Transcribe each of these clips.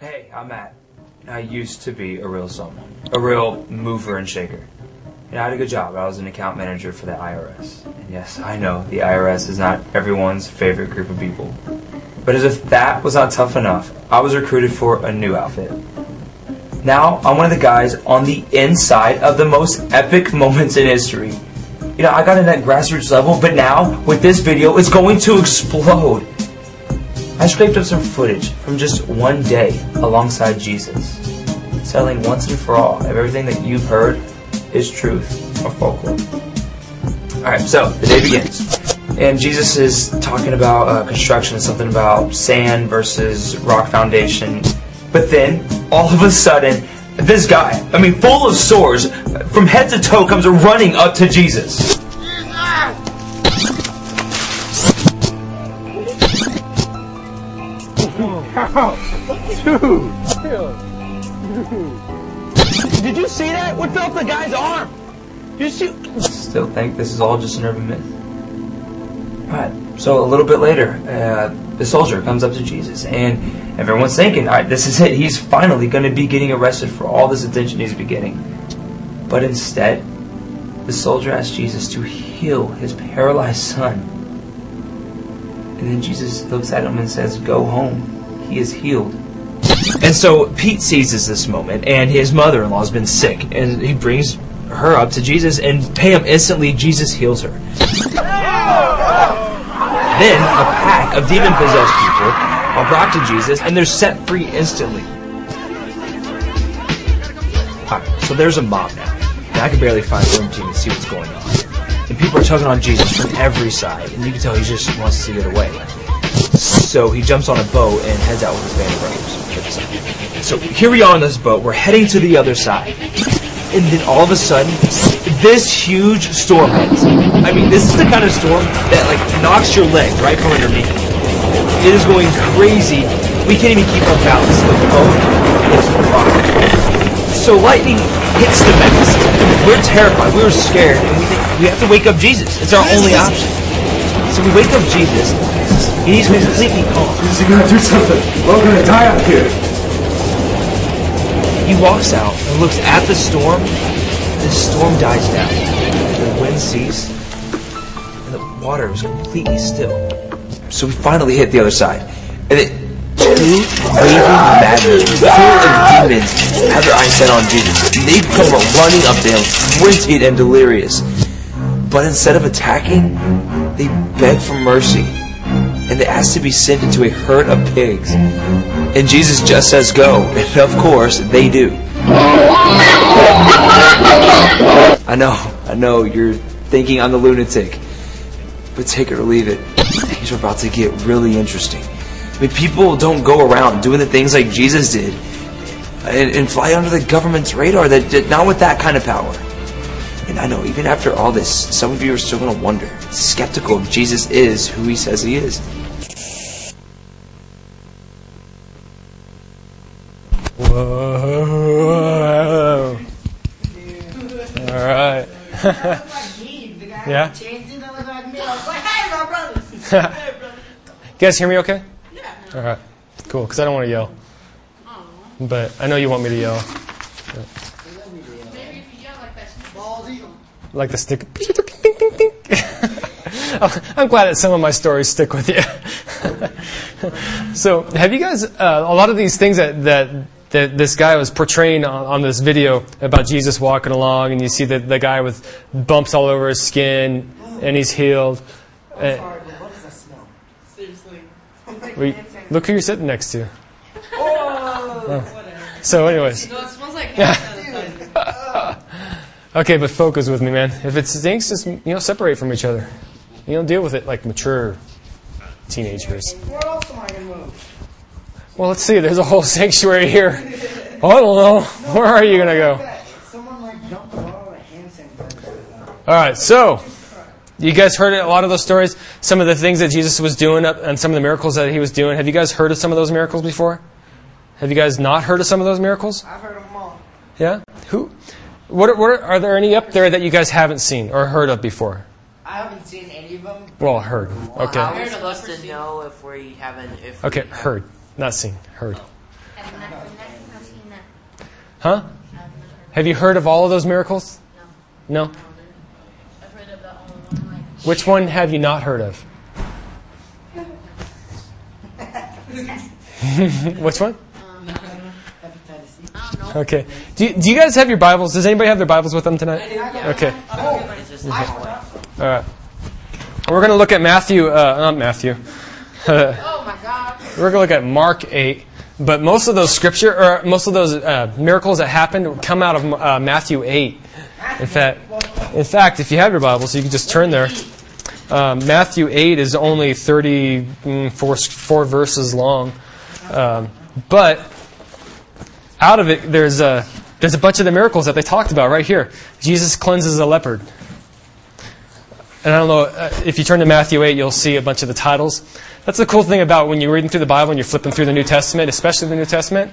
Hey, I'm Matt. I used to be a real someone, a real mover and shaker. And I had a good job. I was an account manager for the IRS. And yes, I know the IRS is not everyone's favorite group of people. But as if that was not tough enough, I was recruited for a new outfit. Now, I'm one of the guys on the inside of the most epic moments in history. You know, I got in at grassroots level, but now, with this video, it's going to explode. I scraped up some footage from just one day alongside Jesus, telling once and for all if everything that you've heard is truth or folklore. Alright, so the day begins. And Jesus is talking about uh, construction, something about sand versus rock foundation. But then, all of a sudden, this guy, I mean, full of sores, from head to toe, comes running up to Jesus. Did you see that? What fell off the guy's arm? Did you see? Still think this is all just an urban myth. Alright, so a little bit later, uh, the soldier comes up to Jesus, and everyone's thinking, alright, this is it. He's finally going to be getting arrested for all this attention he's been getting. But instead, the soldier asks Jesus to heal his paralyzed son. And then Jesus looks at him and says, Go home. He is healed. And so Pete seizes this moment, and his mother in law has been sick, and he brings her up to Jesus, and bam, instantly Jesus heals her. Then a pack of demon possessed people are brought to Jesus, and they're set free instantly. Alright, so there's a mob now, and I can barely find room to even see what's going on. And people are tugging on Jesus from every side, and you can tell he just wants to get away. So he jumps on a boat and heads out with his band of brothers. So here we are on this boat. We're heading to the other side. And then all of a sudden, this huge storm hits. I mean, this is the kind of storm that like knocks your leg right from underneath. It is going crazy. We can't even keep our balance. The boat is rocking. So lightning hits the mast. We're terrified. We were scared, and we think we have to wake up Jesus. It's our only option. So we wake up Jesus. He's completely calm. You gonna do something. We're all gonna die out here. He walks out and looks at the storm. The storm dies down. The wind ceases, and the water is completely still. So we finally hit the other side. And it, two raving madmen, full of demons, have their eyes set on Jesus. And they come running up to him, frenzied and delirious. But instead of attacking, they beg for mercy. And they ask to be sent into a herd of pigs. And Jesus just says go. And of course, they do. I know, I know, you're thinking I'm the lunatic. But take it or leave it. Things are about to get really interesting. I mean, people don't go around doing the things like Jesus did and, and fly under the government's radar. That that- not with that kind of power. And I know, even after all this, some of you are still going to wonder, skeptical if Jesus is who he says he is. Whoa. All right. Yeah? You guys hear me okay? Yeah. All right. Cool, because I don't want to yell. But I know you want me to yell. I like the stick. I'm glad that some of my stories stick with you. so, have you guys, uh, a lot of these things that, that, that this guy was portraying on, on this video about Jesus walking along, and you see the, the guy with bumps all over his skin, and he's healed. Uh, What does that smell? Seriously. Look who you're sitting next to. Oh, so, anyways. No, it smells like. Okay, but focus with me, man. If it stinks, just you know, separate from each other. You know, deal with it like mature teenagers. Where else am I gonna move? Well, let's see. There's a whole sanctuary here. I don't know. Where are you gonna go? Someone like dumped a bottle of hand sanitizer. All right. So, you guys heard a lot of those stories. Some of the things that Jesus was doing, and some of the miracles that he was doing. Have you guys heard of some of those miracles before? Have you guys not heard of some of those miracles? I've heard of them all. Yeah. Who? What are, what are, are there any up there that you guys haven't seen or heard of before? I haven't seen any of them. Well, heard. Okay. How are we supposed to know if we haven't? If Okay, we have- heard, not seen. Heard. Huh? Have you heard of all of those miracles? No. I've heard of the only one, like, Which one have you not heard of? Which one? Okay. Do you, do you guys have your Bibles? Does anybody have their Bibles with them tonight? Okay. All right. We're going to look at Matthew, uh, not Matthew. oh my god. We're going to look at Mark 8. But most of those scripture, or most of those uh, miracles that happened come out of uh, Matthew 8. In fact, in fact, if you have your Bibles, you can just turn there. Um, Matthew 8 is only 34 four verses long. Um, but out of it, there's a, there's a bunch of the miracles that they talked about right here. Jesus cleanses a leopard. And I don't know, uh, if you turn to Matthew 8, you'll see a bunch of the titles. That's the cool thing about when you're reading through the Bible and you're flipping through the New Testament, especially the New Testament.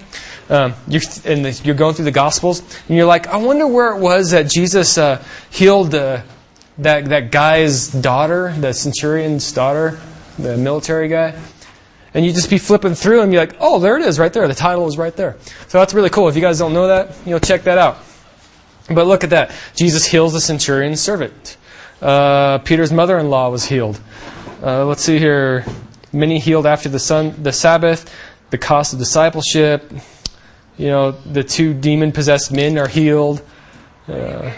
Um, you're, and the, you're going through the Gospels, and you're like, I wonder where it was that Jesus uh, healed uh, that, that guy's daughter, the centurion's daughter, the military guy. And you just be flipping through and be like, oh, there it is right there. The title is right there. So that's really cool. If you guys don't know that, you know, check that out. But look at that. Jesus heals the centurion's servant. Uh, Peter's mother-in-law was healed. Uh, let's see here. Many healed after the sun, the Sabbath. The cost of discipleship. You know, the two demon-possessed men are healed. Uh,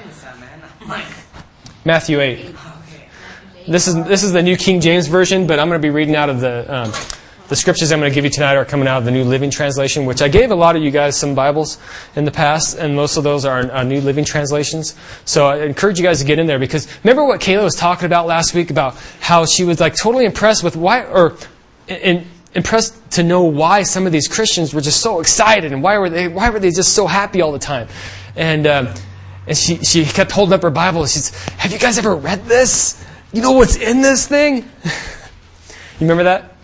Matthew eight. This is this is the New King James version, but I'm going to be reading out of the um, the scriptures I'm going to give you tonight are coming out of the New Living Translation, which I gave a lot of you guys some Bibles in the past, and most of those are uh, New Living translations. So I encourage you guys to get in there because remember what Kayla was talking about last week about how she was like totally impressed with why or in, impressed to know why some of these Christians were just so excited and why were they why were they just so happy all the time, and. Um, and she, she kept holding up her Bible. She Have you guys ever read this? You know what's in this thing? you remember that?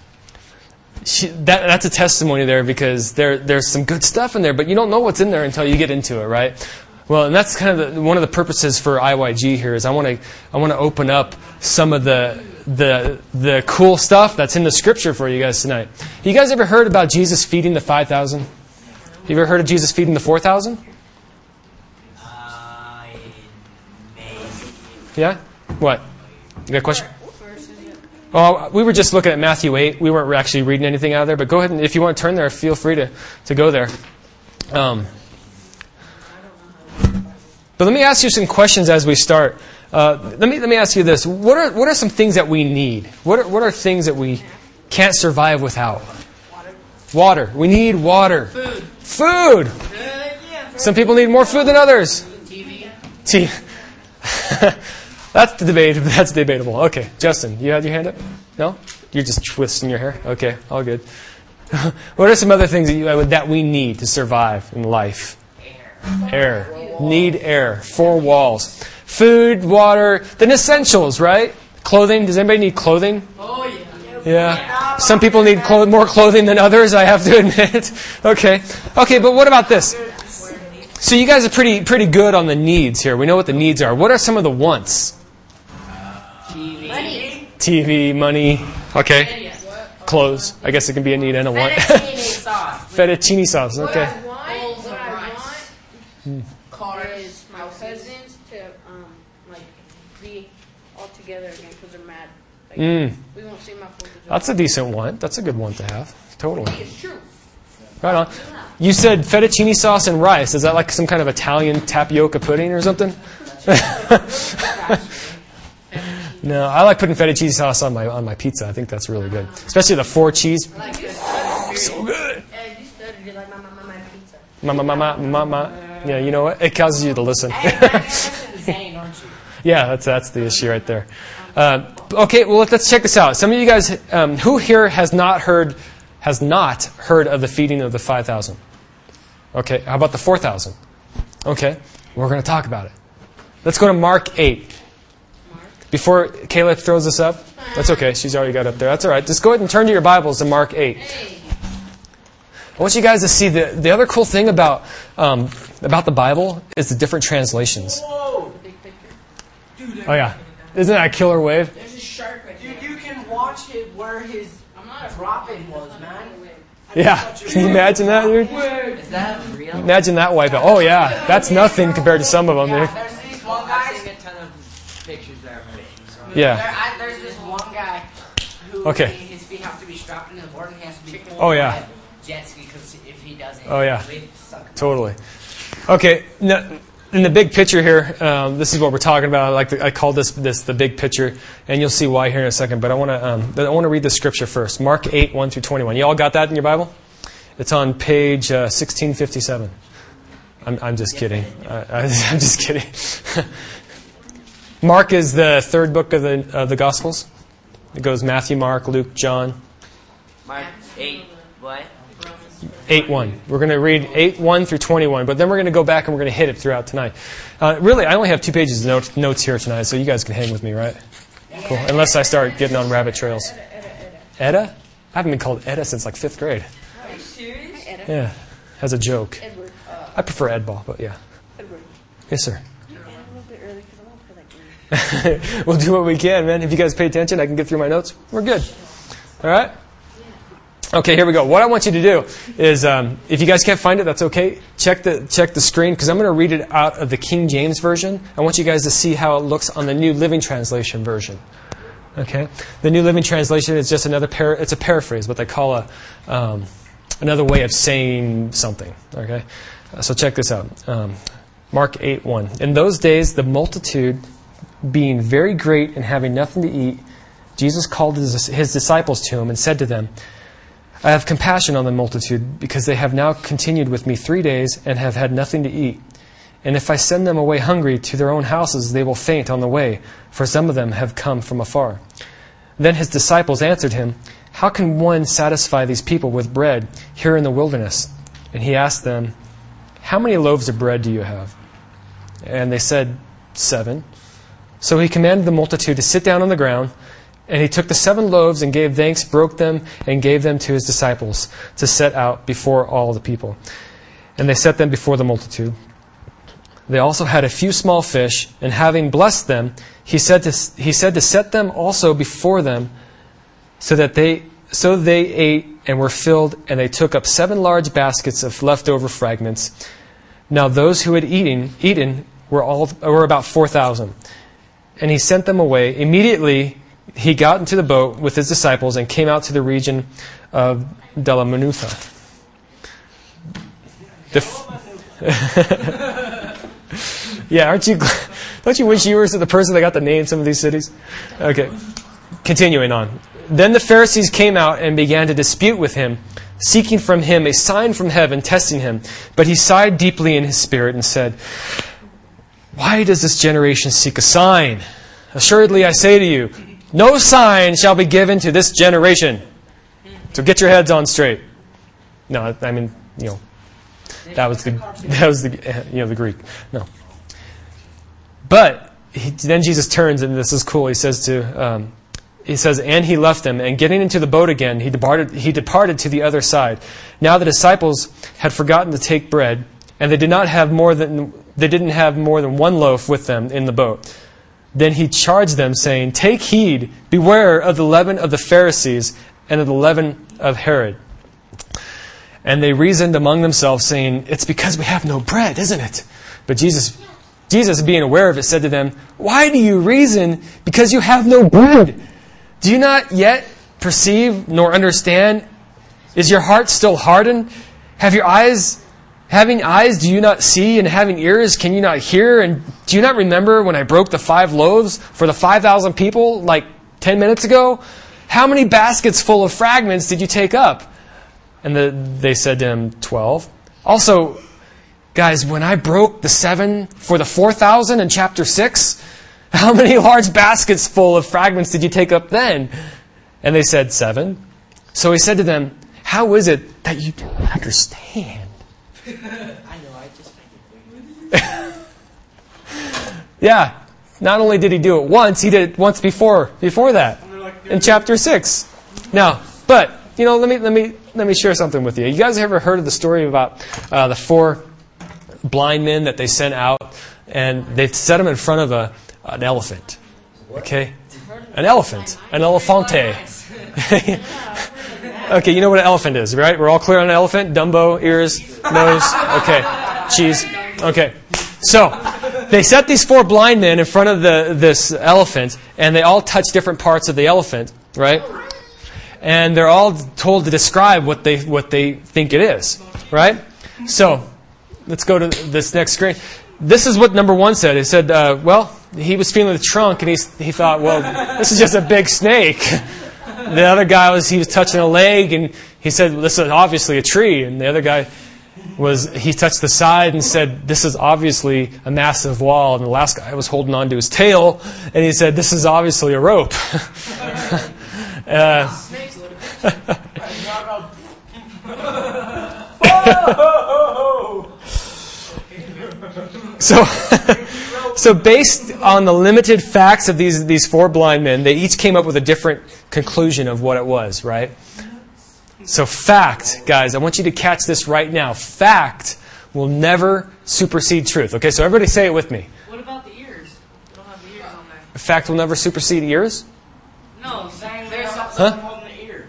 She, that? That's a testimony there because there, there's some good stuff in there, but you don't know what's in there until you get into it, right? Well, and that's kind of the, one of the purposes for IYG here is I want to I want to open up some of the the the cool stuff that's in the scripture for you guys tonight. You guys ever heard about Jesus feeding the five thousand? You ever heard of Jesus feeding the four thousand? Yeah? What? You got a question? Oh, we were just looking at Matthew 8. We weren't actually reading anything out of there, but go ahead and if you want to turn there, feel free to, to go there. Um, but let me ask you some questions as we start. Uh, let me let me ask you this: What are what are some things that we need? What are what are things that we can't survive without? Water. Water. We need water. Food. Food. Uh, yeah. Some people need more food than others. TV. T. that's the debate. That's debatable. Okay, Justin, you had your hand up? No, you're just twisting your hair. Okay, all good. what are some other things that, you, uh, that we need to survive in life? Air. Air. Need air. Four walls. Food, water, then essentials, right? Clothing. Does anybody need clothing? Oh yeah. Yeah. Some people need clo- more clothing than others, I have to admit. okay. Okay, but what about this? So you guys are pretty pretty good on the needs here. We know what the needs are. What are some of the wants? Money. TV, money. Okay. Clothes. I guess it can be a need and a want. Fettuccine sauce. Okay. Bowls of rice. Cars, my cousins to um like be all together again because they're mad. Like, Mm. We won't see my Fourth. That's a decent want. That's a good one to have. Totally. It's true. Right on. You said fettuccine sauce and rice. Is that like some kind of Italian tapioca pudding or something? no, I like putting feta cheese sauce on my on my pizza. I think that's really good, especially the four cheese. So good. Hey, you stuttered. You're like, mama, mama, pizza. Mama, mama, mama. Yeah, you know what? It causes you to listen. Insane, aren't you? yeah, that's that's the issue right there. Uh, okay, well let's, let's check this out. Some of you guys, um, who here has not heard has not heard of the feeding of the five thousand? Okay, how about the four thousand? Okay, we're going to talk about it. Let's go to Mark eight. Before Caleb throws us up, that's okay. She's already got up there. That's all right. Just go ahead and turn to your Bibles to Mark eight. I want you guys to see the, the other cool thing about um, about the Bible is the different translations. Whoa! Oh yeah, isn't that a killer wave? There's a shark right Dude, you can watch it where his I'm not a dropping was, man. Yeah, can you imagine that, dude? Is that real? Imagine that wipeout. Oh yeah, that's nothing compared to some of them. Yeah, dude. there's these one I've guys. seen a ton of pictures there already. So. Yeah. There, I, there's this one guy who Okay. his feet have to be strapped into the board and he has to be Oh, yeah. jet ski because if he doesn't, Oh, yeah. Totally. Okay. No, in the big picture here, um, this is what we're talking about. I like the, I call this this the big picture, and you'll see why here in a second. But I want to um, I want to read the scripture first. Mark eight one through twenty one. You all got that in your Bible? It's on page uh, sixteen fifty seven. I'm I'm just kidding. I, I, I'm just kidding. Mark is the third book of the of the Gospels. It goes Matthew, Mark, Luke, John. Mark 8, what? 8 1. We're going to read 8 1 through 21, but then we're going to go back and we're going to hit it throughout tonight. Uh, really, I only have two pages of notes, notes here tonight, so you guys can hang with me, right? Cool. Unless I start getting on rabbit trails. Edda? I haven't been called Edda since like fifth grade. Edda. Yeah, as a joke. Edward. I prefer Edball, but yeah. Edward. Yes, sir. A little bit early because I won't feel like game. we'll do what we can, man. If you guys pay attention, I can get through my notes. We're good. All right? Okay, here we go. What I want you to do is, um, if you guys can't find it, that's okay. Check the check the screen because I'm going to read it out of the King James version. I want you guys to see how it looks on the New Living Translation version. Okay, the New Living Translation is just another par- it's a paraphrase, what they call a um, another way of saying something. Okay, so check this out. Um, Mark eight one. In those days, the multitude being very great and having nothing to eat, Jesus called his, his disciples to him and said to them, I have compassion on the multitude because they have now continued with me three days and have had nothing to eat. And if I send them away hungry to their own houses, they will faint on the way, for some of them have come from afar. Then his disciples answered him, How can one satisfy these people with bread here in the wilderness? And he asked them, How many loaves of bread do you have? And they said, Seven. So he commanded the multitude to sit down on the ground, and he took the seven loaves and gave thanks, broke them, and gave them to his disciples to set out before all the people. And they set them before the multitude. They also had a few small fish, and having blessed them, he said to, he said to set them also before them, so that they so they ate and were filled, and they took up seven large baskets of leftover fragments. Now those who had eaten eaten were all were about four thousand. And he sent them away. Immediately he got into the boat with his disciples and came out to the region of Delamanutha. The f- yeah, aren't you? Don't you wish you were the person that got to name some of these cities? Okay, continuing on. Then the Pharisees came out and began to dispute with him, seeking from him a sign from heaven, testing him. But he sighed deeply in his spirit and said, Why does this generation seek a sign? Assuredly, I say to you, no sign shall be given to this generation. So get your heads on straight. No, I mean, you know, that was the that was the you know the Greek. No. But he, then Jesus turns, and this is cool. He says to um, he says, and he left them, and getting into the boat again, he departed. He departed to the other side. Now the disciples had forgotten to take bread, and they did not have more than they didn't have more than one loaf with them in the boat. Then he charged them, saying, Take heed, beware of the leaven of the Pharisees and of the leaven of Herod. And they reasoned among themselves, saying, It's because we have no bread, isn't it? But Jesus, Jesus, being aware of it, said to them, Why do you reason because you have no bread? Do you not yet perceive nor understand? Is your heart still hardened? Have your eyes Having eyes, do you not see? And having ears, can you not hear? And do you not remember when I broke the five loaves for the 5,000 people like 10 minutes ago? How many baskets full of fragments did you take up? And the, they said to him, 12. Also, guys, when I broke the seven for the 4,000 in chapter 6, how many large baskets full of fragments did you take up then? And they said, seven. So he said to them, How is it that you do not understand? I know, I just made it Yeah. Not only did he do it once, he did it once before before that. In chapter 6. Now, but you know, let me let me let me share something with you. You guys have ever heard of the story about uh, the four blind men that they sent out and they set them in front of a an elephant. Okay? An elephant, an elefante. Okay, you know what an elephant is, right? We're all clear on an elephant? Dumbo, ears, nose. Okay, cheese. Okay. So, they set these four blind men in front of the, this elephant, and they all touch different parts of the elephant, right? And they're all told to describe what they, what they think it is, right? So, let's go to this next screen. This is what number one said. It said, uh, well, he was feeling the trunk, and he, he thought, well, this is just a big snake. The other guy was, he was touching a leg, and he said, this is obviously a tree. And the other guy was, he touched the side and said, this is obviously a massive wall. And the last guy was holding on to his tail, and he said, this is obviously a rope. uh, So, so based on the limited facts of these, these four blind men, they each came up with a different conclusion of what it was, right? So fact, guys, I want you to catch this right now. Fact will never supersede truth. Okay, so everybody say it with me. What about the ears? They don't have the ears on there. Fact will never supersede ears? No, Saying there's there's some. something holding the ear.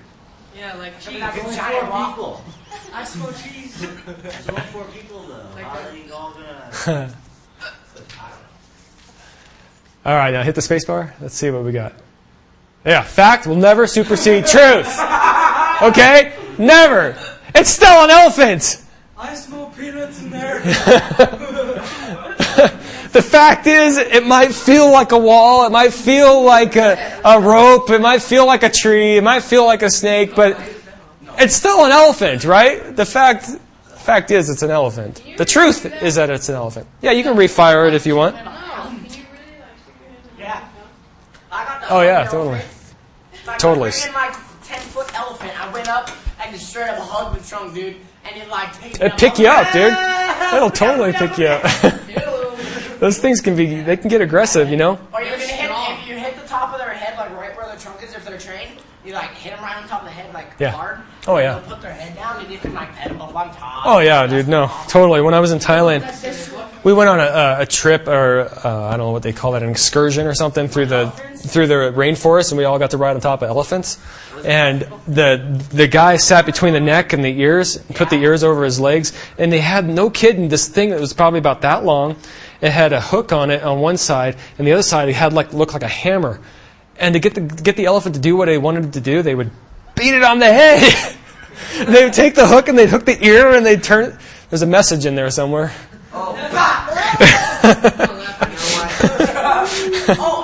Yeah, like cheese. Like a giant waffle. I smell cheese. There's only four people though. Like How that. are you all gonna? All right, now hit the space bar. Let's see what we got. Yeah, fact will never supersede truth. Okay? Never. It's still an elephant. I smell peanuts in there. The fact is, it might feel like a wall, it might feel like a, a rope, it might feel like a tree, it might feel like a snake, but it's still an elephant, right? The fact, fact is, it's an elephant. The truth is that it's an elephant. Yeah, you can refire it if you want. Yeah. I got the Oh yeah, elephant totally. elephant. Like, Totally. I freaking, like ten foot elephant. I went up and just straight up hugged the trunk, dude, and it like picked It pick you up, dude. Ah! It'll It'll totally pick you up. Those things can be, they can get aggressive, you know? Or you're gonna hit if you hit the top of their head like right where their trunk is if they're trained. You like hit them right on top of the head like Yeah. hard. Oh, yeah. They'll put their head down and you can like pet them up on top. Oh yeah, dude. No, totally. When I was in Thailand, we went on a, a, a trip, or uh, I don't know what they call that, an excursion or something through the through the rainforest, and we all got to ride on top of elephants. And the the guy sat between the neck and the ears, put the ears over his legs, and they had no kidding this thing that was probably about that long. It had a hook on it on one side, and the other side it had like looked like a hammer. And to get the get the elephant to do what they wanted it to do, they would beat it on the head. they would take the hook and they'd hook the ear and they'd turn. There's a message in there somewhere. oh,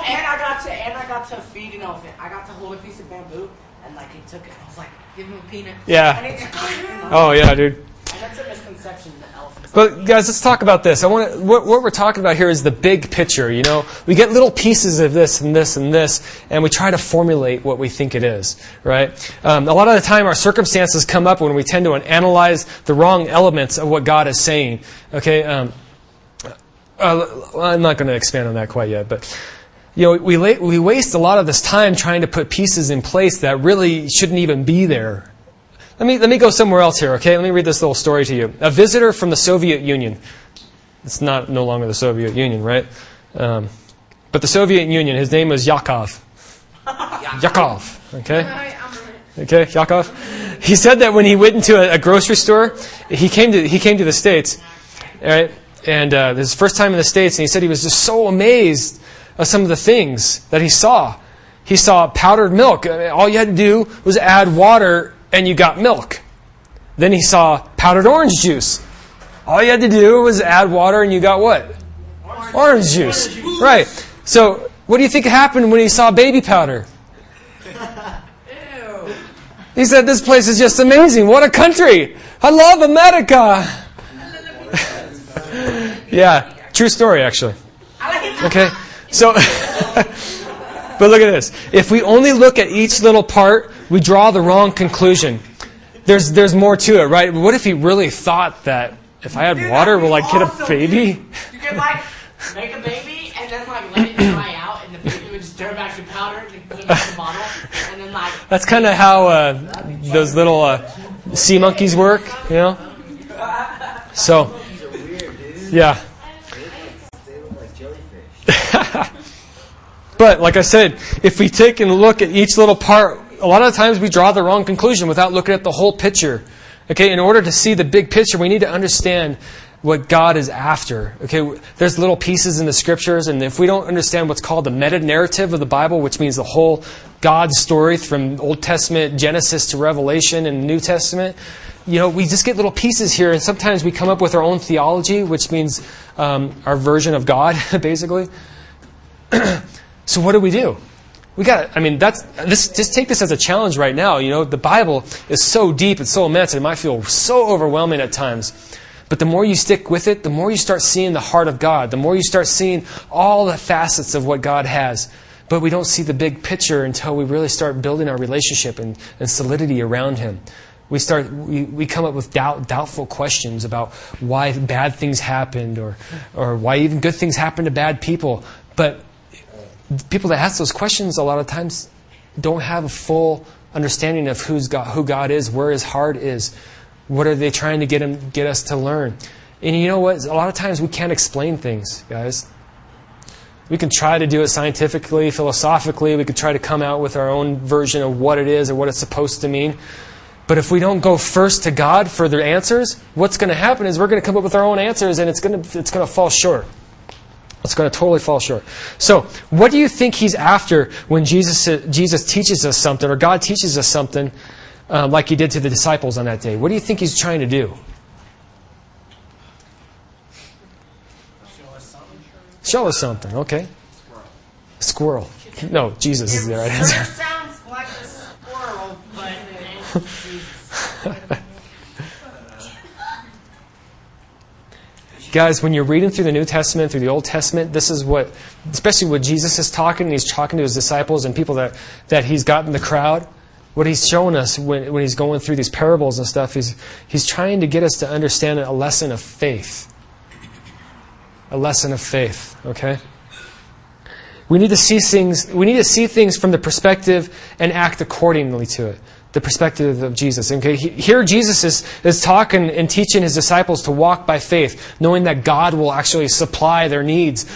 and I got to and I got to feed an elephant. I got to hold a piece of bamboo and like he took it. I was like, Give him a peanut. and Yeah. it Oh yeah, dude. and that's a misconception that elephants. But guys, let's talk about this. I want to, what, what we're talking about here is the big picture. You know, we get little pieces of this and this and this, and we try to formulate what we think it is. Right? Um, a lot of the time, our circumstances come up when we tend to analyze the wrong elements of what God is saying. Okay. Um, uh, I'm not going to expand on that quite yet, but you know, we la- we waste a lot of this time trying to put pieces in place that really shouldn't even be there. Let me let me go somewhere else here, okay? Let me read this little story to you. A visitor from the Soviet Union. It's not no longer the Soviet Union, right? Um, but the Soviet Union. His name was Yakov. Yakov. Okay. Okay, Yakov. He said that when he went into a, a grocery store, he came to he came to the states, all right, and uh, his first time in the states, and he said he was just so amazed of some of the things that he saw. He saw powdered milk. All you had to do was add water, and you got milk. Then he saw powdered orange juice. All you had to do was add water, and you got what? Orange juice. Right. So, what do you think happened when he saw baby powder? He said, This place is just amazing. What a country. I love America. Yeah, true story, actually. Okay? So, but look at this. If we only look at each little part, we draw the wrong conclusion. There's, there's more to it, right? What if he really thought that if I had water, will I get a baby? You could like make a baby and then like let it dry out and the baby would just turn back to powder and put it in the bottle and then like That's kind of how uh, those little uh, sea monkeys work, you know? So, yeah. But like I said, if we take and look at each little part a lot of times we draw the wrong conclusion without looking at the whole picture. Okay, in order to see the big picture, we need to understand what God is after. Okay, there's little pieces in the scriptures, and if we don't understand what's called the meta narrative of the Bible, which means the whole God story from Old Testament Genesis to Revelation and New Testament, you know, we just get little pieces here, and sometimes we come up with our own theology, which means um, our version of God, basically. so what do we do? We got. I mean, that's this. Just take this as a challenge right now. You know, the Bible is so deep, it's so immense, and it might feel so overwhelming at times. But the more you stick with it, the more you start seeing the heart of God. The more you start seeing all the facets of what God has. But we don't see the big picture until we really start building our relationship and, and solidity around Him. We start. We, we come up with doubt, doubtful questions about why bad things happened, or or why even good things happen to bad people. But people that ask those questions a lot of times don't have a full understanding of who's God, who God is, where His heart is. What are they trying to get him, get us to learn? And you know what? A lot of times we can't explain things, guys. We can try to do it scientifically, philosophically. We could try to come out with our own version of what it is or what it's supposed to mean. But if we don't go first to God for the answers, what's going to happen is we're going to come up with our own answers and it's going to, it's going to fall short. It's going to totally fall short. So, what do you think he's after when Jesus, Jesus teaches us something or God teaches us something um, like he did to the disciples on that day? What do you think he's trying to do? Show us something, okay. Squirrel. squirrel. No, Jesus is the right answer. sounds like a squirrel, but it ain't Jesus. Guys, when you're reading through the New Testament, through the Old Testament, this is what, especially when Jesus is talking, and he's talking to his disciples and people that, that he's got in the crowd, what he's showing us when, when he's going through these parables and stuff, is he's trying to get us to understand a lesson of faith. A lesson of faith, okay? We need to see things, we need to see things from the perspective and act accordingly to it. The perspective of Jesus. Okay, here Jesus is, is talking and teaching his disciples to walk by faith, knowing that God will actually supply their needs.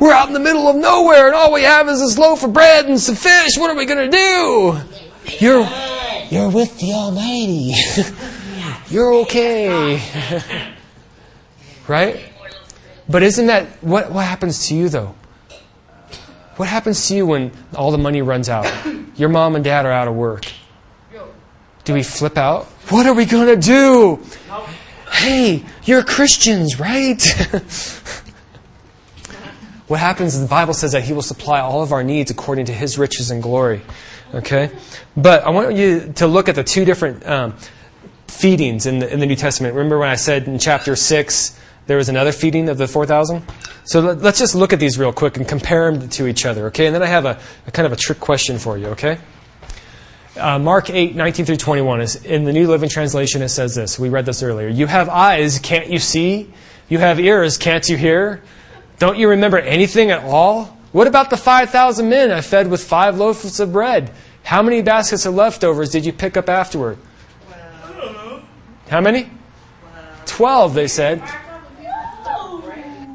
We're out in the middle of nowhere and all we have is this loaf of bread and some fish. What are we going to do? You're, you're with the Almighty. you're okay. right? But isn't that, what, what happens to you though? What happens to you when all the money runs out? Your mom and dad are out of work. Do we flip out? What are we going to do? Hey, you're Christians, right? what happens is the Bible says that He will supply all of our needs according to His riches and glory. Okay? But I want you to look at the two different um, feedings in the, in the New Testament. Remember when I said in chapter 6 there was another feeding of the 4,000? So let, us just look at these real quick and compare them to each other, okay? And then I have a, a kind of a trick question for you, okay? Uh, Mark 8, 19 through 21 is in the New Living Translation. It says this. We read this earlier. You have eyes, can't you see? You have ears, can't you hear? Don't you remember anything at all? What about the 5,000 men I fed with five loaves of bread? How many baskets of leftovers did you pick up afterward? How many? Twelve, they said.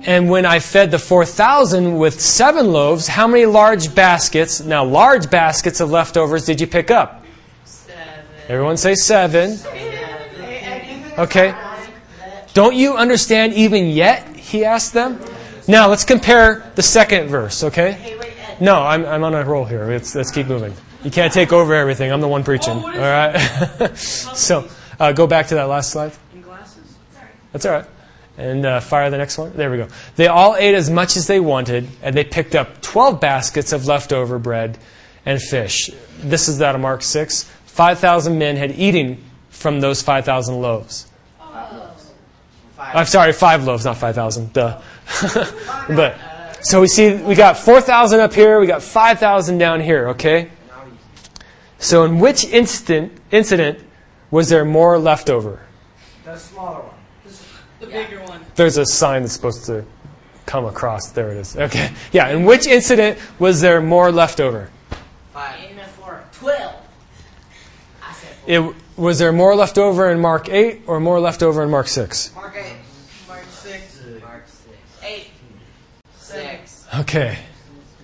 And when I fed the 4,000 with seven loaves, how many large baskets, now large baskets of leftovers did you pick up? Seven. Everyone say seven. Okay. Don't you understand even yet? He asked them. Now let's compare the second verse, okay? No, I'm, I'm on a roll here. Let's, let's keep moving. You can't take over everything. I'm the one preaching. All right? so uh, go back to that last slide. That's all right. And uh, fire the next one. There we go. They all ate as much as they wanted, and they picked up 12 baskets of leftover bread and fish. This is that of Mark 6. 5,000 men had eaten from those 5,000 loaves. I'm sorry, five loaves, not 5,000. Duh. but, uh, so we see, we got 4,000 up here, we got 5,000 down here, okay? So in which instant, incident was there more leftover? The smaller one. The bigger one. There's a sign that's supposed to come across. There it is. Okay. Yeah. In which incident was there more leftover? Five. And four. Twelve. I said. It, was there more left over in Mark 8 or more left over in Mark 6? Mark eight. Mark six. Mark six. Eight. Six. Okay.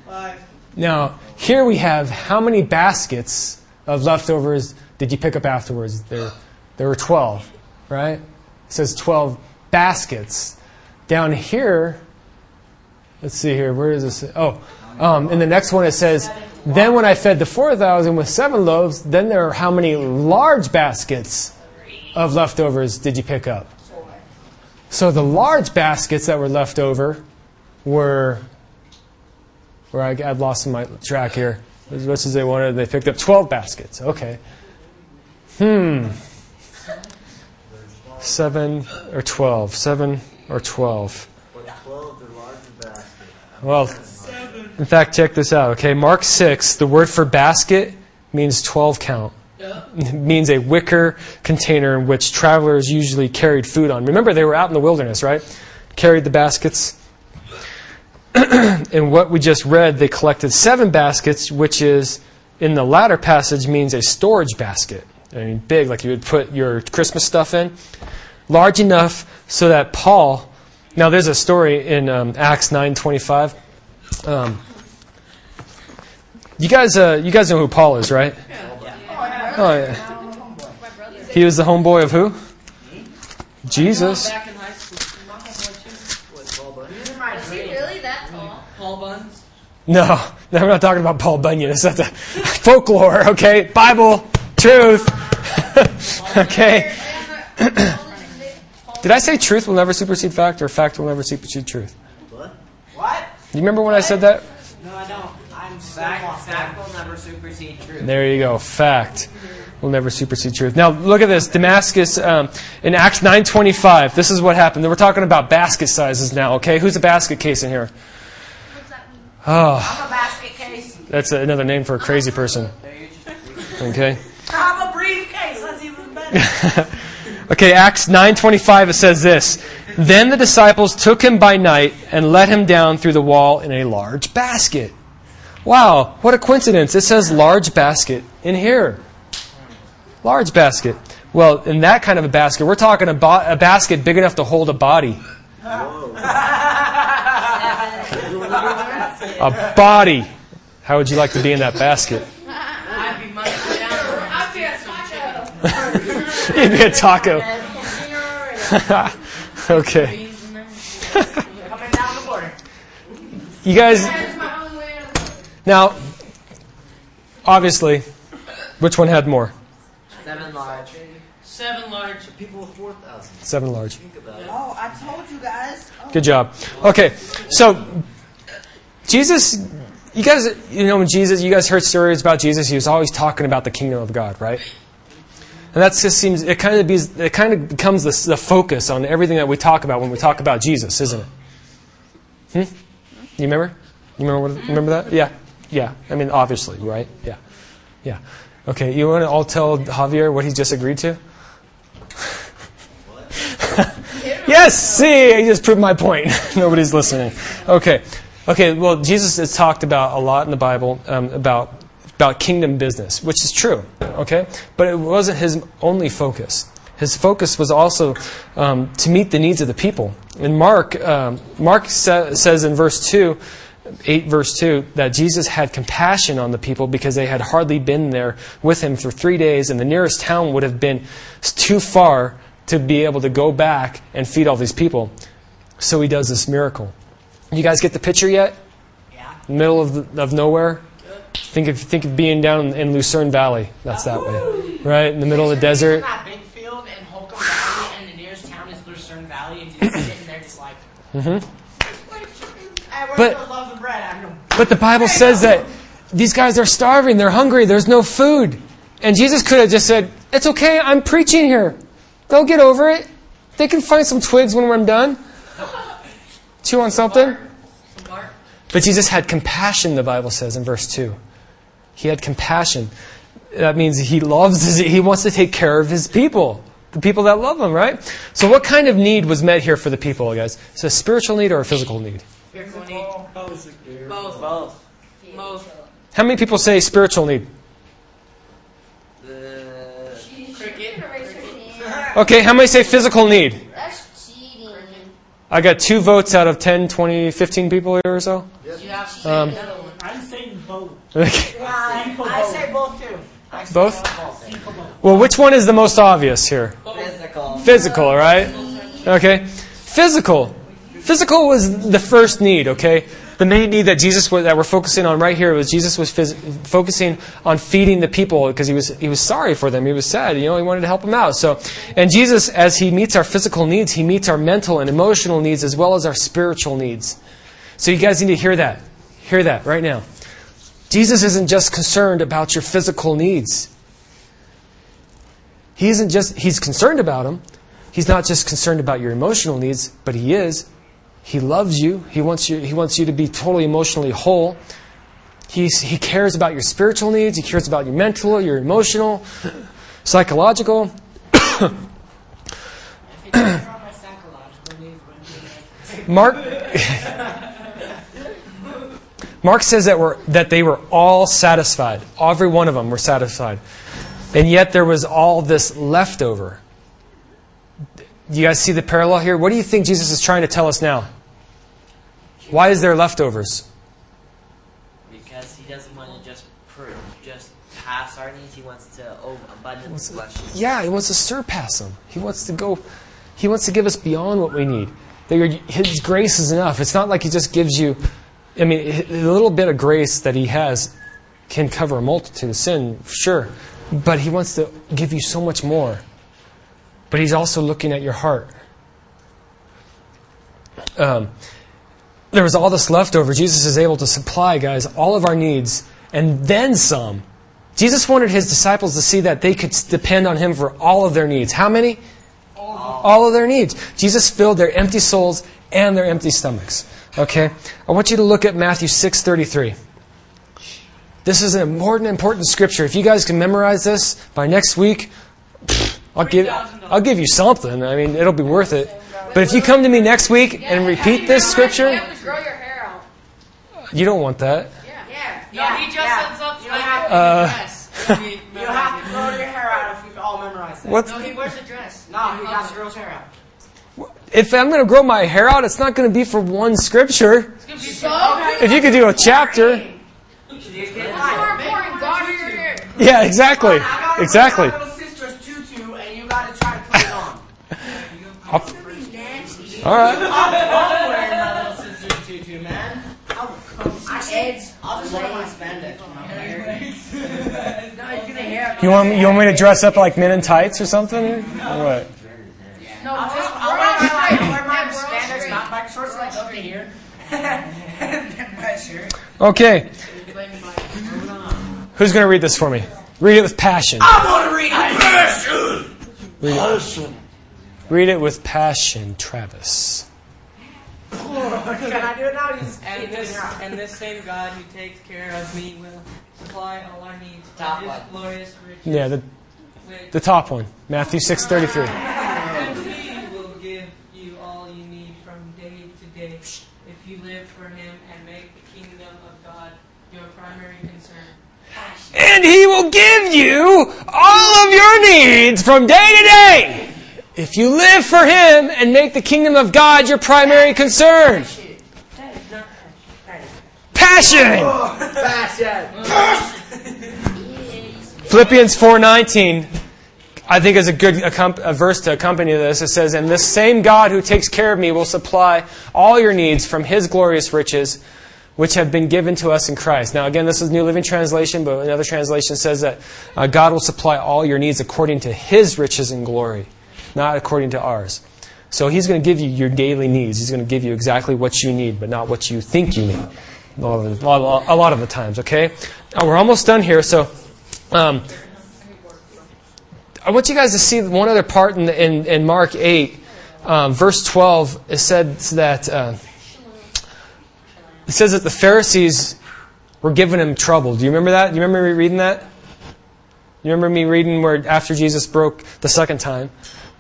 Five. Now, here we have how many baskets of leftovers did you pick up afterwards? There, there were 12, right? It says 12 baskets. Down here, let's see here, where is this? Oh, um, in the next one it says, then when I fed the 4,000 with seven loaves, then there are how many large baskets of leftovers did you pick up? So the large baskets that were left over were, where I, I've lost my track here. As much as they wanted, they picked up 12 baskets. Okay. Hmm. 7 or 12. 7 or 12. Well, in fact, check this out. Okay, Mark 6, the word for basket means 12 count. It means a wicker container in which travelers usually carried food on. Remember, they were out in the wilderness, right? Carried the baskets. in what we just read, they collected seven baskets, which is, in the latter passage, means a storage basket. I mean, big, like you would put your Christmas stuff in. Large enough so that Paul. Now, there's a story in um, Acts 9:25. Um, you guys, uh, you guys know who Paul is, right? Oh yeah. He was the homeboy of who? Jesus. Back in high school. My homeboy too. Is he really that tall? Paul Buns. No, no, we're not talking about Paul Bunyan. It's not the folklore, okay? Bible, truth. okay. Did I say truth will never supersede fact or fact will never supersede truth? What? You remember when I said that? No, I don't. I'm still Fact, fact will never supersede truth. There you go. Fact will never supersede truth. Now look at this. Damascus um, in Acts 9:25. This is what happened. We're talking about basket sizes now. Okay, who's a basket case in here? Oh, I'm a basket case. that's another name for a crazy person. Okay. I'm a briefcase. That's even better. Okay, Acts 9:25 it says this. Then the disciples took him by night and let him down through the wall in a large basket. Wow, what a coincidence. It says large basket in here. Large basket. Well, in that kind of a basket, we're talking about a basket big enough to hold a body. a body. How would you like to be in that basket? I'd be money down. I'll be a taco. You'd be a taco. okay. Coming down the border. You guys, That's my only way to now, obviously, which one had more? Seven large. Seven large. People with 4,000. Seven large. Oh, I told you guys. Oh. Good job. Okay, so Jesus, you guys, you know, when Jesus, you guys heard stories about Jesus. He was always talking about the kingdom of God, right? And that just seems it kind of be, it kind of becomes the, the focus on everything that we talk about when we talk about Jesus, isn't it? Hmm? You remember? You remember what? Remember that? Yeah, yeah. I mean, obviously, right? Yeah, yeah. Okay, you want to all tell Javier what he just agreed to? yes, see, I just proved my point. Nobody's listening. Okay, okay. Well, Jesus has talked about a lot in the Bible um, about about kingdom business, which is true. Okay, but it wasn't his only focus. His focus was also um, to meet the needs of the people. And Mark, um, Mark sa- says in verse two. 8 verse 2 that Jesus had compassion on the people because they had hardly been there with him for 3 days and the nearest town would have been too far to be able to go back and feed all these people. So he does this miracle. You guys get the picture yet? Yeah. Middle of, the, of nowhere? Think of, think of being down in Lucerne Valley. That's that way. Right? In the middle of the desert. That big field in Holcomb Valley, and the nearest town is Lucerne Valley, and sitting there just like. Mm-hmm. But- the loaf of bread? I know. But the Bible says that these guys are starving, they're hungry, there's no food. And Jesus could have just said, It's okay, I'm preaching here. They'll get over it. They can find some twigs when I'm done. Chew on something. But Jesus had compassion, the Bible says in verse 2. He had compassion. That means he loves, his, he wants to take care of his people. The people that love him, right? So, what kind of need was met here for the people, guys? Is it a spiritual need or a physical need? Spiritual need. Both. Both. Both. How many people say spiritual need? The Cricket. Okay, how many say physical need? That's cheating. I got two votes out of 10, 20, 15 people here or so. You Um, say another one. I'm saying both. Okay. I say both too. Both? Well, which one is the most obvious here? Physical. Physical, right? Okay. Physical. Physical was the first need, okay? The main need that Jesus was, that we're focusing on right here was Jesus was phys- focusing on feeding the people because he was he was sorry for them. He was sad, you know, he wanted to help them out. So, and Jesus as he meets our physical needs, he meets our mental and emotional needs as well as our spiritual needs. So you guys need to hear that. Hear that right now. Jesus isn't just concerned about your physical needs. He isn't just he's concerned about them. He's not just concerned about your emotional needs, but he is. He loves you. He wants you he wants you to be totally emotionally whole. He's, he cares about your spiritual needs. He cares about your mental, your emotional, psychological. Mark Mark says that we're, that they were all satisfied. Every one of them were satisfied. And yet there was all this leftover. Do you guys see the parallel here? What do you think Jesus is trying to tell us now? Why is there leftovers? Because he doesn't want to just per, just pass our needs. He wants to over, abundantly bless us. Yeah, he wants to surpass them. He wants to go he wants to give us beyond what we need. That His grace is enough. It's not like he just gives you I mean, a little bit of grace that he has can cover a multitude of sin, sure. But he wants to give you so much more. But he's also looking at your heart. Um, there was all this leftover. Jesus is able to supply, guys, all of our needs and then some. Jesus wanted his disciples to see that they could depend on him for all of their needs. How many? All of their needs. Jesus filled their empty souls and their empty stomachs. Okay? I want you to look at Matthew 6:33. This is an important important scripture. If you guys can memorize this by next week, I'll give I'll give you something. I mean, it'll be worth it. But if you come to me next week and repeat this scripture, have to grow your hair out. you don't want that. Yeah. Yeah. No, he just yeah. sets up You don't have Uh, dress. He- You have to grow your hair out if you all memorize that. What's No, he wears a dress. No, he got girl's hair out. if I'm going to grow my hair out, it's not going to be for one scripture. It's gonna be So, If you could do a chapter, it's more important. God your hair. yeah, exactly, I gotta exactly. wear All right. I'm wearing my little sister's tutu, man. I'll, I I'll just wear my spandex. No, you're gonna hair. You want you want me to dress up like men in tights or something? Or what? No, I'll just I'll wear my, straight. I'll wear my Yeah, we're spandex, not my shorts like up to here. and then my shirt. Okay. Who's going to read this for me? Read it with passion. I want to read it. Read it, read it with passion, Travis. Can I do it now? And this, and this same God who takes care of me will supply all our needs Top by His one. glorious riches. Yeah, the, with- the top one. Matthew 6:33. And He will give you all you need from day to day if you live for Him and make the kingdom of God your primary concern. And he will give you all of your needs from day to day. If you live for him and make the kingdom of God your primary concern. Passion. Passion. Philippians 4:19 I think is a good a verse to accompany this. It says, "And this same God who takes care of me will supply all your needs from his glorious riches which have been given to us in Christ." Now again, this is New Living Translation, but another translation says that uh, God will supply all your needs according to his riches and glory, not according to ours. So he's going to give you your daily needs. He's going to give you exactly what you need, but not what you think you need. A lot of the, times, okay? Now, we're almost done here, so um, I want you guys to see one other part in, in, in Mark 8, um, verse 12. It says that uh, it says that the Pharisees were giving him trouble. Do you remember that? Do you remember me reading that? You remember me reading where after Jesus broke the second time,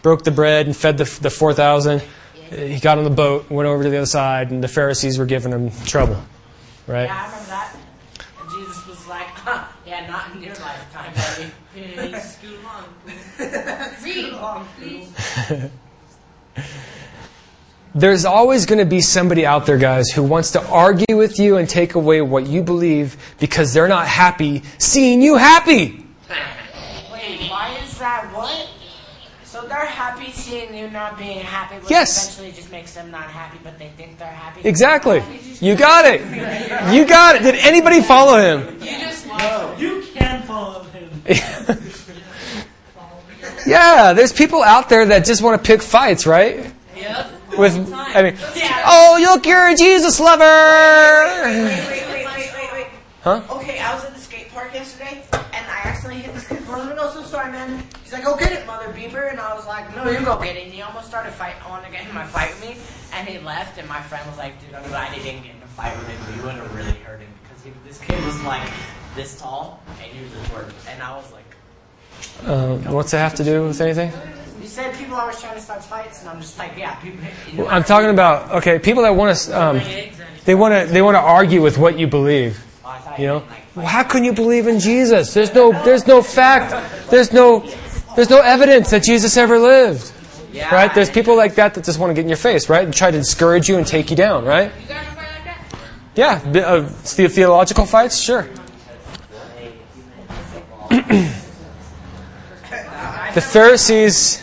broke the bread and fed the, the 4,000, he got on the boat, went over to the other side, and the Pharisees were giving him trouble. Right? Yeah, I remember that. And Jesus was like, huh, yeah, not in your lifetime, buddy. Yeah, scoot along. Read along, please. There's always going to be somebody out there, guys, who wants to argue with you and take away what you believe because they're not happy seeing you happy. Wait, why is that what? So they're happy seeing you not being happy, which Yes. eventually just makes them not happy, but they think they're happy. Exactly. You got it. You got it. Did anybody follow him? You just no, You can follow him. Yeah, there's people out there that just want to pick fights, right? Yep. With, I mean, oh, look, you're a Jesus lover. Wait, wait, wait, wait, wait. Huh? Okay, I was at the skate park yesterday, and I accidentally hit the skateboard. I'm like, oh, so sorry, man. He's like, go get it, mother beeper. And I was like, no, you go get it. And he almost started fight on to get in my fight with me, and he left. And my friend was like, "Dude, I'm glad he didn't get in a fight with him. You would have really hurt him because he, this kid was like this tall, and he was a twerp." And I was like, Uh, what's that have to do with anything? "You said people always trying to start fights," and I'm just like, "Yeah, people." You know, I'm talking about okay, people that want to um, they want to they want to argue with what you believe. Oh, You know, well, how can you believe in Jesus? There's no there's no fact. There's no there's no evidence that Jesus ever lived. yeah, Right? There's people like that that just want to get in your face, right? And try to discourage you and take you down, right? You got a fight like that? Yeah, uh, the- theological fights, sure. the Pharisees,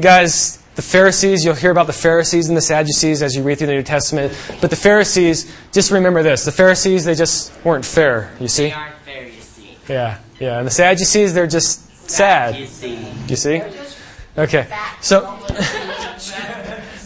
guys, the Pharisees, you'll hear about the Pharisees and the Sadducees as you read through the New Testament. But the Pharisees, just remember this the Pharisees, they just weren't fair, you see? They aren't fair, you see. Yeah, yeah. And the Sadducees, they're just You sad, see. you see? Okay, so.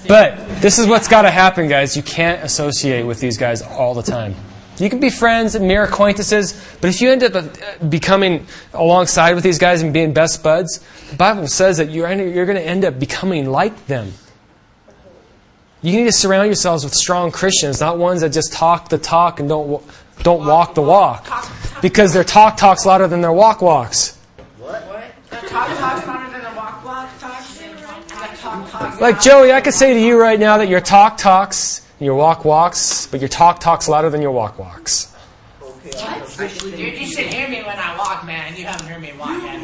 But this is what's got to happen, guys. You can't associate with these guys all the time. You can be friends and mere acquaintances, but if you end up uh, becoming alongside with these guys and being best buds, the Bible says that you're, you're going to end up becoming like them. You need to surround yourselves with strong Christians, not ones that just talk the talk and don't, don't walk the walk. Because their talk talks louder than their walk walks. The talk talks louder the walk walk talks, and the talk talks. Like Joey, I could say to you right now that your talk talks, and your walk walks, but your talk talks louder than your walk walks. What? Dude, you should hear me when I walk, man. You haven't heard me walk yet.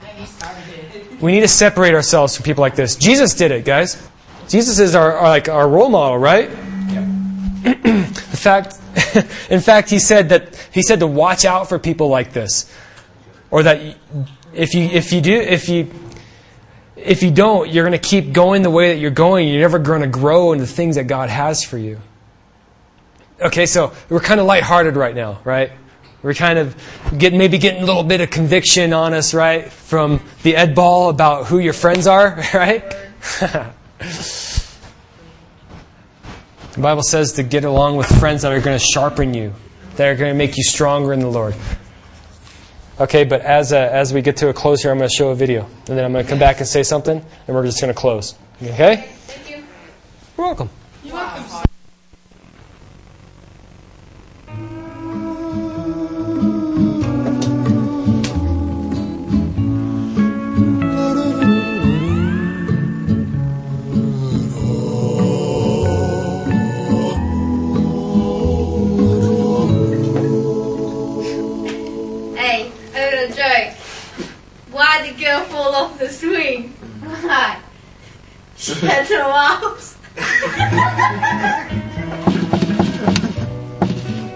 Then he started it. We need to separate ourselves from people like this. Jesus did it, guys. Jesus is our, our like our role model, right? in fact, in fact, he said that he said to watch out for people like this, or that if you if you do if you if you don't, you're going to keep going the way that you're going. You're never going to grow in the things that God has for you. Okay, so we're kind of lighthearted right now, right? We're kind of getting maybe getting a little bit of conviction on us, right, from the Ed Ball about who your friends are, right? the Bible says to get along with friends that are going to sharpen you, that are going to make you stronger in the Lord. Okay, but as uh, as we get to a close here, I'm going to show a video, and then I'm going to come back and say something, and we're just going to close. Okay? Thank you. You're welcome. You're welcome. Why the fall off the swing? Why? She had no arms.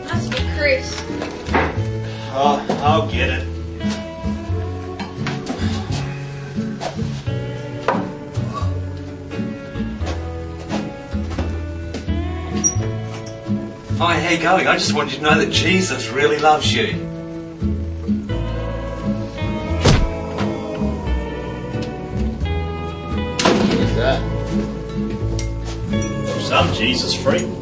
That's for Chris. Oh, I'll get it. Hi, how you going? I just wanted you to know that Jesus really loves you. Jesus freak.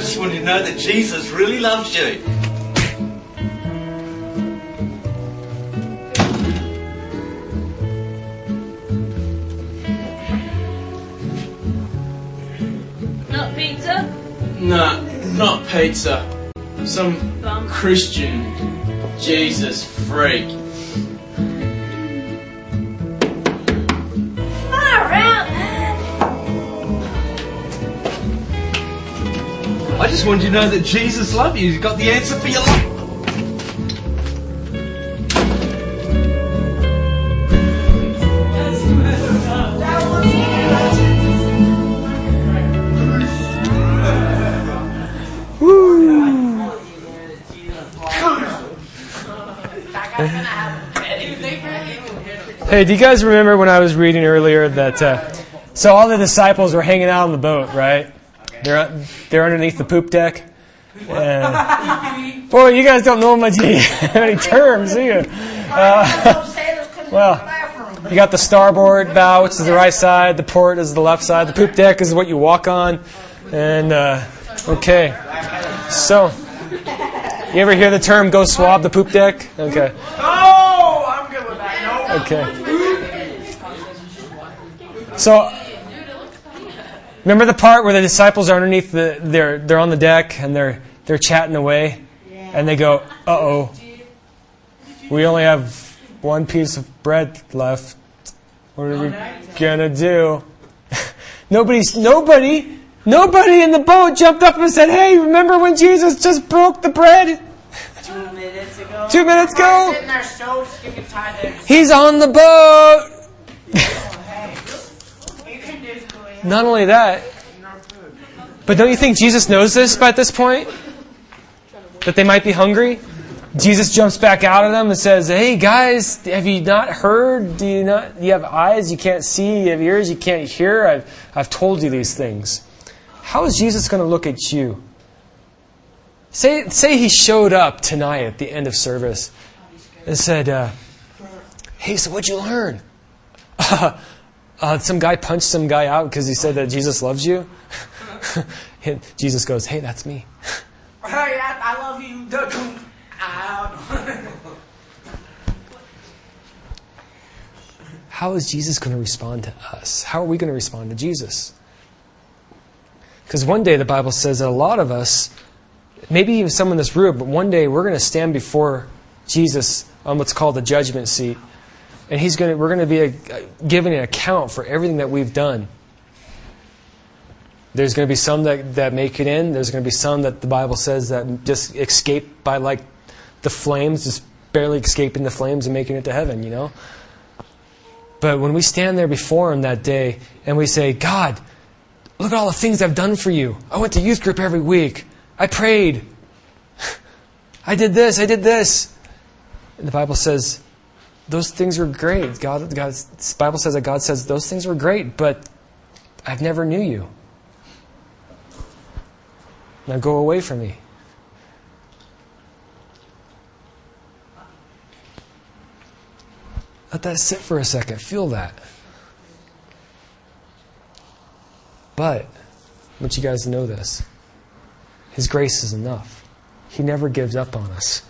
Just want you to know that Jesus really loves you. Not pizza. Nah, not pizza. Some Bum. Christian Jesus freak. Just wanted you to know that Jesus loves you. He's got the answer for your life. Hey, do you guys remember when I was reading earlier that uh, so all the disciples were hanging out on the boat, right? They're they're underneath the poop deck. Boy, you guys don't know much any terms, do you? Uh, well, you got the starboard bow, which is the right side. The port is the left side. The poop deck is what you walk on. And uh, okay, so you ever hear the term "go swab the poop deck"? Okay. Oh, I'm good with that. No. Okay. So, remember the part where the disciples are underneath the they're they're on the deck and they're they're chatting away, and they go, "Uh oh, we only have one piece of bread left. What are we gonna do?" Nobody's nobody. Nobody in the boat jumped up and said, "Hey, remember when Jesus just broke the bread Two minutes ago. two minutes ago? So stinking tired there. He's on the boat." You can do it. Not only that, but don't you think Jesus knows this by this point? That they might be hungry? Jesus jumps back out of them and says, Hey guys, have you not heard? Do you not you have eyes you can't see, you have ears you can't hear? I've I've told you these things. How is Jesus going to look at you? Say say he showed up tonight at the end of service and said, uh, Hey, so what'd you learn? Uh, some guy punched some guy out because he said that Jesus loves you. Jesus goes, "Hey, that's me." Hey, I, I love you. How is Jesus going to respond to us? How are we going to respond to Jesus? Because one day the Bible says that a lot of us, maybe even some in this room, but one day we're going to stand before Jesus on what's called the judgment seat, and he's going to, we're going to be a, giving an account for everything that we've done. There's going to be some that, that make it in. There's going to be some that the Bible says that just escape by like the flames, just barely escaping the flames and making it to heaven, you know? But when we stand there before Him that day and we say, God, look at all the things I've done for you. I went to youth group every week. I prayed. I did this. I did this. And the Bible says, those things were great. God, God, the Bible says that God says those things were great, but I've never knew you. Now go away from me. Let that sit for a second. Feel that. But, I want you guys to know this His grace is enough. He never gives up on us.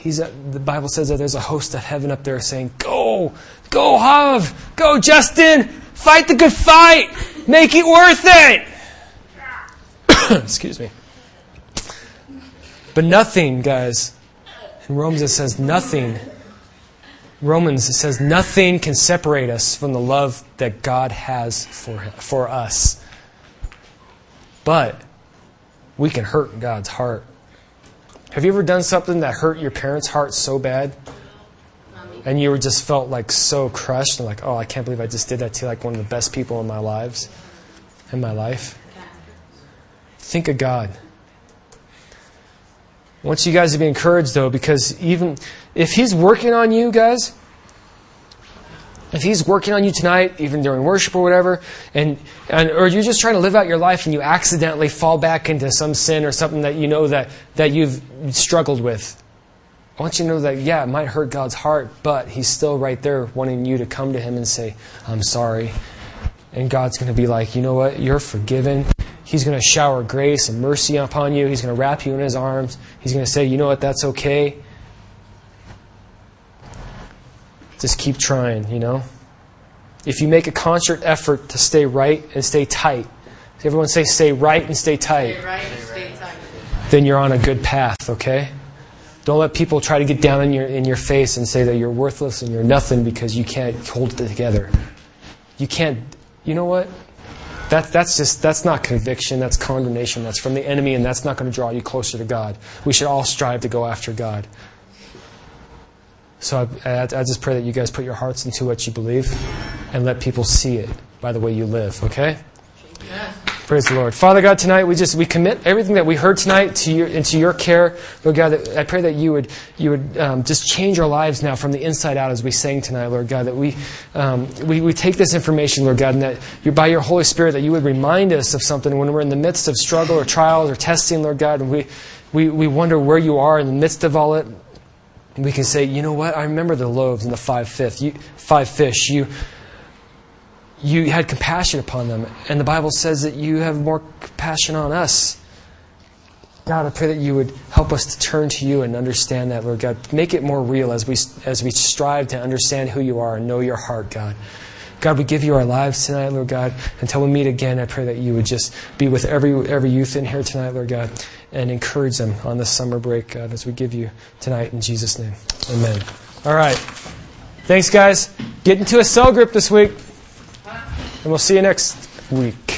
He's a, the Bible says that there's a host of heaven up there saying, Go! Go, Hav! Go, Justin! Fight the good fight! Make it worth it! Excuse me. But nothing, guys, in Romans it says nothing. Romans it says nothing can separate us from the love that God has for, for us. But we can hurt God's heart. Have you ever done something that hurt your parents' heart so bad? And you just felt like so crushed and like, oh, I can't believe I just did that to like one of the best people in my lives, in my life. Think of God. I want you guys to be encouraged though, because even if He's working on you guys, if He's working on you tonight, even during worship or whatever, and, and or you're just trying to live out your life and you accidentally fall back into some sin or something that you know that, that you've struggled with, I want you to know that, yeah, it might hurt God's heart, but He's still right there wanting you to come to Him and say, I'm sorry. And God's going to be like, you know what? You're forgiven. He's going to shower grace and mercy upon you. He's going to wrap you in His arms. He's going to say, you know what? That's okay. Just keep trying, you know? If you make a concert effort to stay right and stay tight, everyone say, stay right and stay tight, Stay right and stay tight. then you're on a good path, okay? Don't let people try to get down in your, in your face and say that you're worthless and you're nothing because you can't hold it together. You can't, you know what? That, that's just that's not conviction. That's condemnation. That's from the enemy, and that's not going to draw you closer to God. We should all strive to go after God. So I, I, just pray that you guys put your hearts into what you believe, and let people see it by the way you live. Okay. Praise the Lord. Father God, tonight we just we commit everything that we heard tonight to your, into your care, Lord God. I pray that you would you would um, just change our lives now from the inside out as we sang tonight, Lord God. That we um, we we take this information, Lord God, and that you by your Holy Spirit that you would remind us of something when we're in the midst of struggle or trials or testing, Lord God, and we we we wonder where you are in the midst of all it. We can say, you know what? I remember the loaves and the five fifth, you, five fish. You you had compassion upon them. And the Bible says that you have more compassion on us. God, I pray that you would help us to turn to you and understand that, Lord God. Make it more real as we, as we strive to understand who you are and know your heart, God. God, we give you our lives tonight, Lord God. Until we meet again, I pray that you would just be with every, every youth in here tonight, Lord God, and encourage them on this summer break, uh, God, as we give you tonight in Jesus' name. Amen. All right. Thanks, guys. Get into a cell group this week. And we'll see you next week.